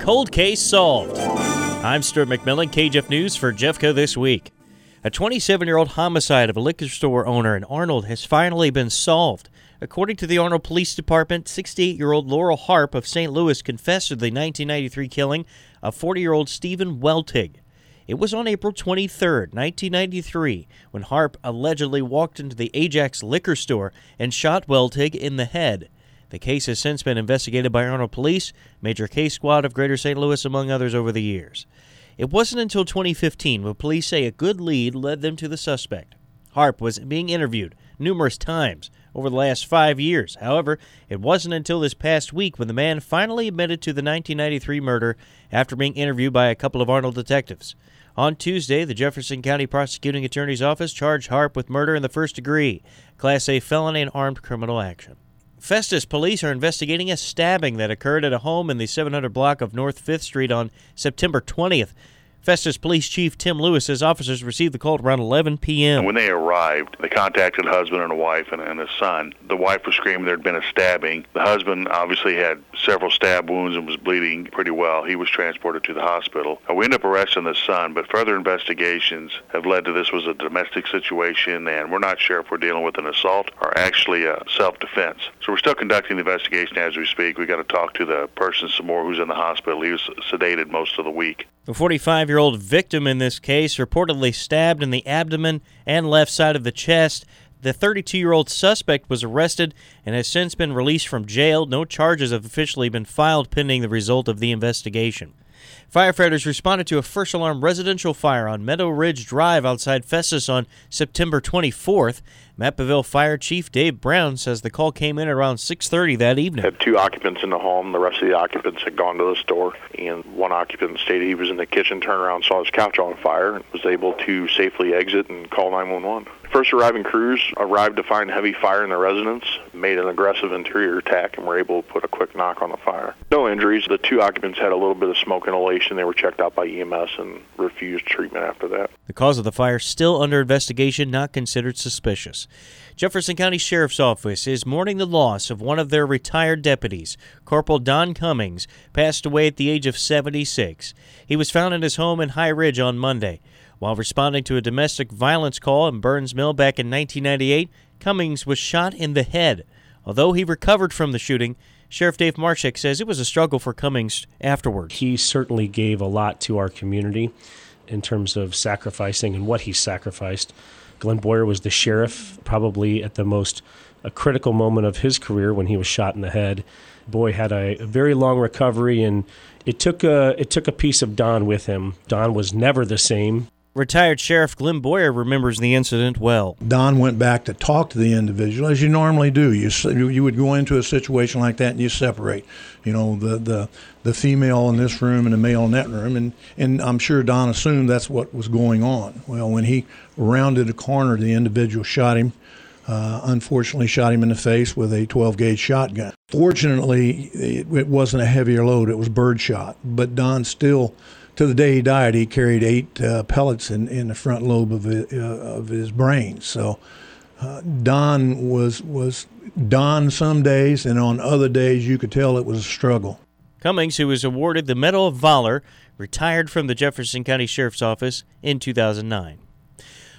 Cold Case Solved. I'm Stuart McMillan, KJEF News for Jeffco this week. A 27 year old homicide of a liquor store owner in Arnold has finally been solved. According to the Arnold Police Department, 68 year old Laurel Harp of St. Louis confessed to the 1993 killing of 40 year old Stephen Weltig. It was on April 23, 1993, when Harp allegedly walked into the Ajax liquor store and shot Weltig in the head. The case has since been investigated by Arnold Police, Major Case Squad of Greater St. Louis, among others, over the years. It wasn't until 2015 when police say a good lead led them to the suspect. Harp was being interviewed numerous times over the last five years. However, it wasn't until this past week when the man finally admitted to the 1993 murder after being interviewed by a couple of Arnold detectives. On Tuesday, the Jefferson County Prosecuting Attorney's Office charged Harp with murder in the first degree, Class A felony and armed criminal action. Festus police are investigating a stabbing that occurred at a home in the 700 block of North 5th Street on September 20th. Festus Police Chief Tim Lewis says officers received the call at around 11 p.m. When they arrived, they contacted a husband and a wife and, and a son. The wife was screaming there had been a stabbing. The husband obviously had several stab wounds and was bleeding pretty well. He was transported to the hospital. Uh, we ended up arresting the son, but further investigations have led to this was a domestic situation, and we're not sure if we're dealing with an assault or actually a self-defense. So we're still conducting the investigation as we speak. We got to talk to the person some more who's in the hospital. He was sedated most of the week. The 45 year old victim in this case reportedly stabbed in the abdomen and left side of the chest. The 32 year old suspect was arrested and has since been released from jail. No charges have officially been filed pending the result of the investigation. Firefighters responded to a first alarm residential fire on Meadow Ridge Drive outside Festus on September 24th. Mapaville Fire Chief Dave Brown says the call came in around 6:30 that evening. Had two occupants in the home. The rest of the occupants had gone to the store, and one occupant stated he was in the kitchen, turned around, saw his couch on fire, and was able to safely exit and call 911. First arriving crews arrived to find heavy fire in the residence, made an aggressive interior attack, and were able to put a quick knock on the fire. No injuries. The two occupants had a little bit of smoke inhalation. They were checked out by EMS and refused treatment after that. The cause of the fire still under investigation, not considered suspicious. Jefferson County Sheriff's Office is mourning the loss of one of their retired deputies. Corporal Don Cummings passed away at the age of 76. He was found in his home in High Ridge on Monday. While responding to a domestic violence call in Byrnes Mill back in 1998, Cummings was shot in the head. Although he recovered from the shooting, Sheriff Dave Marshak says it was a struggle for Cummings afterwards. He certainly gave a lot to our community in terms of sacrificing and what he sacrificed. Glenn Boyer was the sheriff, probably at the most a critical moment of his career when he was shot in the head. Boy had a, a very long recovery, and it took a it took a piece of Don with him. Don was never the same. Retired Sheriff Glenn Boyer remembers the incident well. Don went back to talk to the individual, as you normally do. You you would go into a situation like that and you separate, you know, the the, the female in this room and the male in that room, and and I'm sure Don assumed that's what was going on. Well, when he rounded a corner, the individual shot him. Uh, unfortunately, shot him in the face with a 12 gauge shotgun. Fortunately, it, it wasn't a heavier load; it was birdshot. But Don still to the day he died, he carried eight uh, pellets in, in the front lobe of his, uh, of his brain. So uh, Don was was Don some days, and on other days you could tell it was a struggle. Cummings, who was awarded the Medal of Valor, retired from the Jefferson County Sheriff's Office in 2009.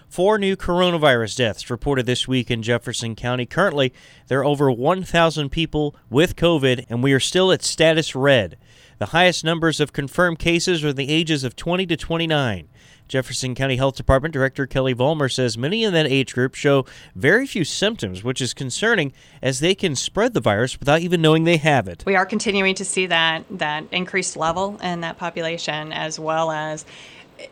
Four new coronavirus deaths reported this week in Jefferson County. Currently, there are over 1,000 people with COVID, and we are still at status red. The highest numbers of confirmed cases are the ages of 20 to 29. Jefferson County Health Department Director Kelly Vollmer says many in that age group show very few symptoms, which is concerning as they can spread the virus without even knowing they have it. We are continuing to see that that increased level in that population as well as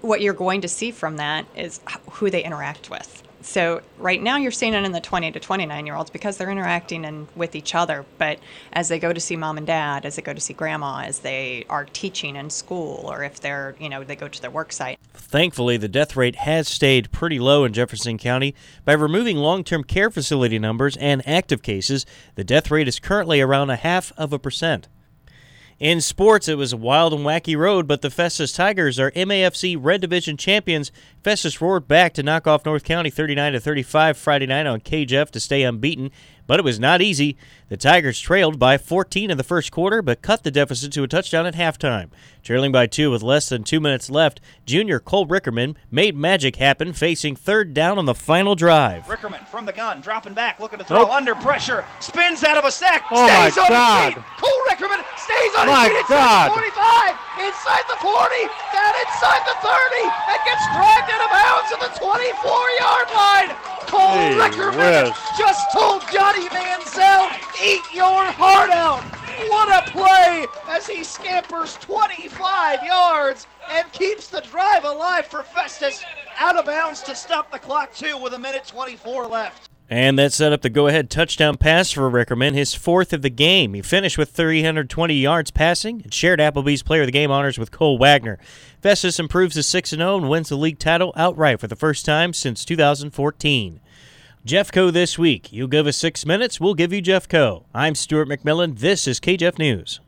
what you're going to see from that is who they interact with. So right now you're seeing it in the 20 to 29 year olds because they're interacting and with each other. But as they go to see mom and dad, as they go to see grandma, as they are teaching in school, or if they're you know they go to their work site. Thankfully, the death rate has stayed pretty low in Jefferson County. By removing long-term care facility numbers and active cases, the death rate is currently around a half of a percent. In sports, it was a wild and wacky road, but the Festus Tigers are MAFC Red Division champions. Festus roared back to knock off North County 39 to 35 Friday night on KJEF to stay unbeaten. But it was not easy. The Tigers trailed by 14 in the first quarter, but cut the deficit to a touchdown at halftime. Trailing by two with less than two minutes left, junior Cole Rickerman made magic happen, facing third down on the final drive. Rickerman from the gun, dropping back, looking to throw nope. under pressure, spins out of a sack, oh stays on God. his feet. Cole Rickerman stays on my his feet God. inside the 45, inside the 40, down inside the 30, and gets dragged out of bounds at the 24-yard line. Cole hey, Rickerman just told Johnny Manziel, eat your heart out. What a play as he scampers 25 yards and keeps the drive alive for Festus out of bounds to stop the clock, too, with a minute 24 left. And that set up the go ahead touchdown pass for Rickerman, his fourth of the game. He finished with 320 yards passing and shared Applebee's Player of the Game honors with Cole Wagner. Festus improves to 6 0 and wins the league title outright for the first time since 2014. Jeffco this week. You give us six minutes, we'll give you Jeffco. I'm Stuart McMillan. This is KJEF News.